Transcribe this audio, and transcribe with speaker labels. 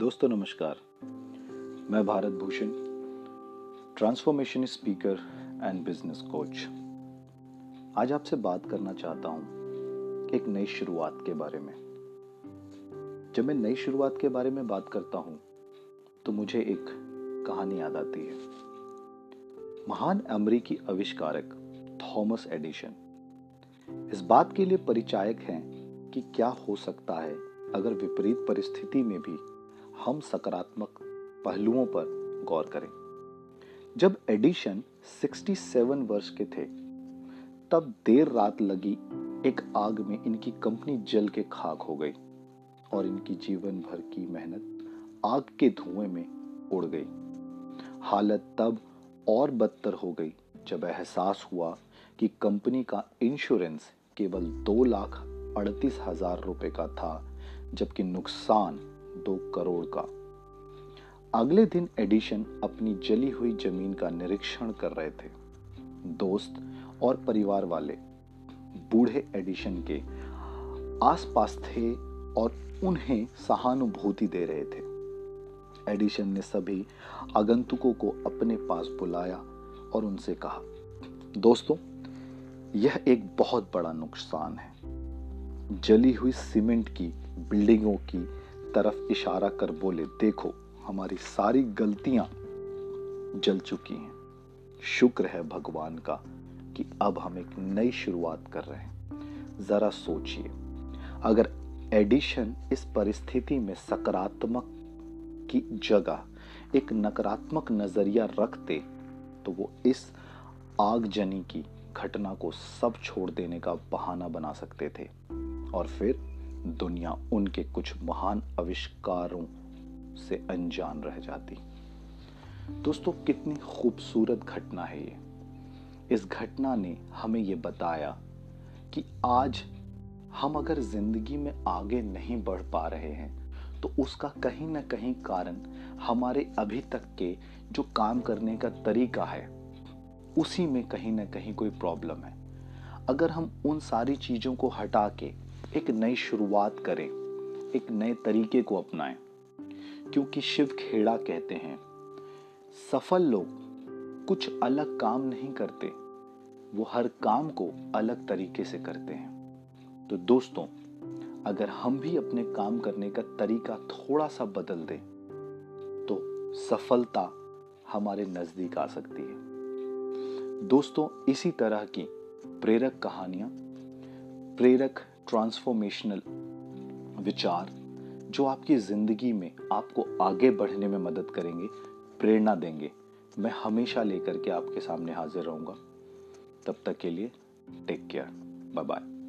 Speaker 1: दोस्तों, नमस्कार। मैं Bharat Bhushan transformation speaker and business coach आज आपसे बात करना चाहता हूँ एक नई शुरुआत के बारे में। जब मैं नई शुरुआत के बारे में बात करता हूँ तो मुझे एक कहानी याद आती है। महान अमरीकी आविष्कारक थॉमस एडिशन। इस बात के लिए परिचायक हैं कि क्या हो सकता है अगर विपरीत परिस्थिति में भी हम सकारात्मक पहलुओं पर गौर करें। जब एडिशन 67 वर्ष के थे, तब देर रात लगी एक आग में इनकी कंपनी जल के खाक हो गई और इनकी जीवन भर की मेहनत आग के धुएँ में उड़ गई। हालत तब और बदतर हो गई जब एहसास हुआ कि कंपनी का इंश्योरेंस केवल दो लाख अड़तीस हज़ार रुपए का था, जबकि नुकसान दो करोड़ का। अगले दिन एडिशन अपनी जली हुई ज़मीन का निरीक्षण कर रहे थे। दोस्त और परिवार वाले, बूढ़े एडिशन के आसपास थे और उन्हें सहानुभूति दे रहे थे। एडिशन ने सभी आगंतुकों को अपने पास बुलाया और उनसे कहा, दोस्तों, यह एक बहुत बड़ा नुकसान है। जली हुई सीमेंट की बिल्डिंगों की तरफ़ इशारा कर बोले, देखो, हमारी सारी गलतियाँ जल चुकी हैं। शुक्र है भगवान का कि अब हम एक नई शुरुआत कर रहे हैं। जरा सोचिए, अगर एडिशन इस परिस्थिति में सकारात्मक की जगह एक नकारात्मक नज़रिया रखते तो वो इस आगजनी की घटना को सब छोड़ देने का बहाना बना सकते थे। और फिर दुनिया उनके कुछ महान आविष्कारों से अनजान रह जाती। दोस्तों, कितनी खूबसूरत घटना है ये। इस घटना ने हमें ये बताया कि आज हम अगर ज़िंदगी में आगे नहीं बढ़ पा रहे हैं तो उसका कहीं ना कहीं कारण हमारे अभी तक के जो काम करने का तरीका है, उसी में कहीं ना कहीं कोई प्रॉब्लम है। अगर हम उन सारी चीज़ों को हटा के एक नई शुरुआत करें, एक नए तरीके को अपनाएँ, क्योंकि शिव खेड़ा कहते हैं, सफल लोग कुछ अलग काम नहीं करते, वो हर काम को अलग तरीके से करते हैं। तो दोस्तों, अगर हम भी अपने काम करने का तरीका थोड़ा सा बदल दें तो सफलता हमारे नज़दीक आ सकती है। दोस्तों, इसी तरह की प्रेरक कहानियाँ, प्रेरक ट्रांसफॉर्मेशनल विचार जो आपकी ज़िंदगी में आपको आगे बढ़ने में मदद करेंगे, प्रेरणा देंगे। मैं हमेशा लेकर के आपके सामने हाजिर रहूँगा। तब तक के लिए टेक केयर बाय बाय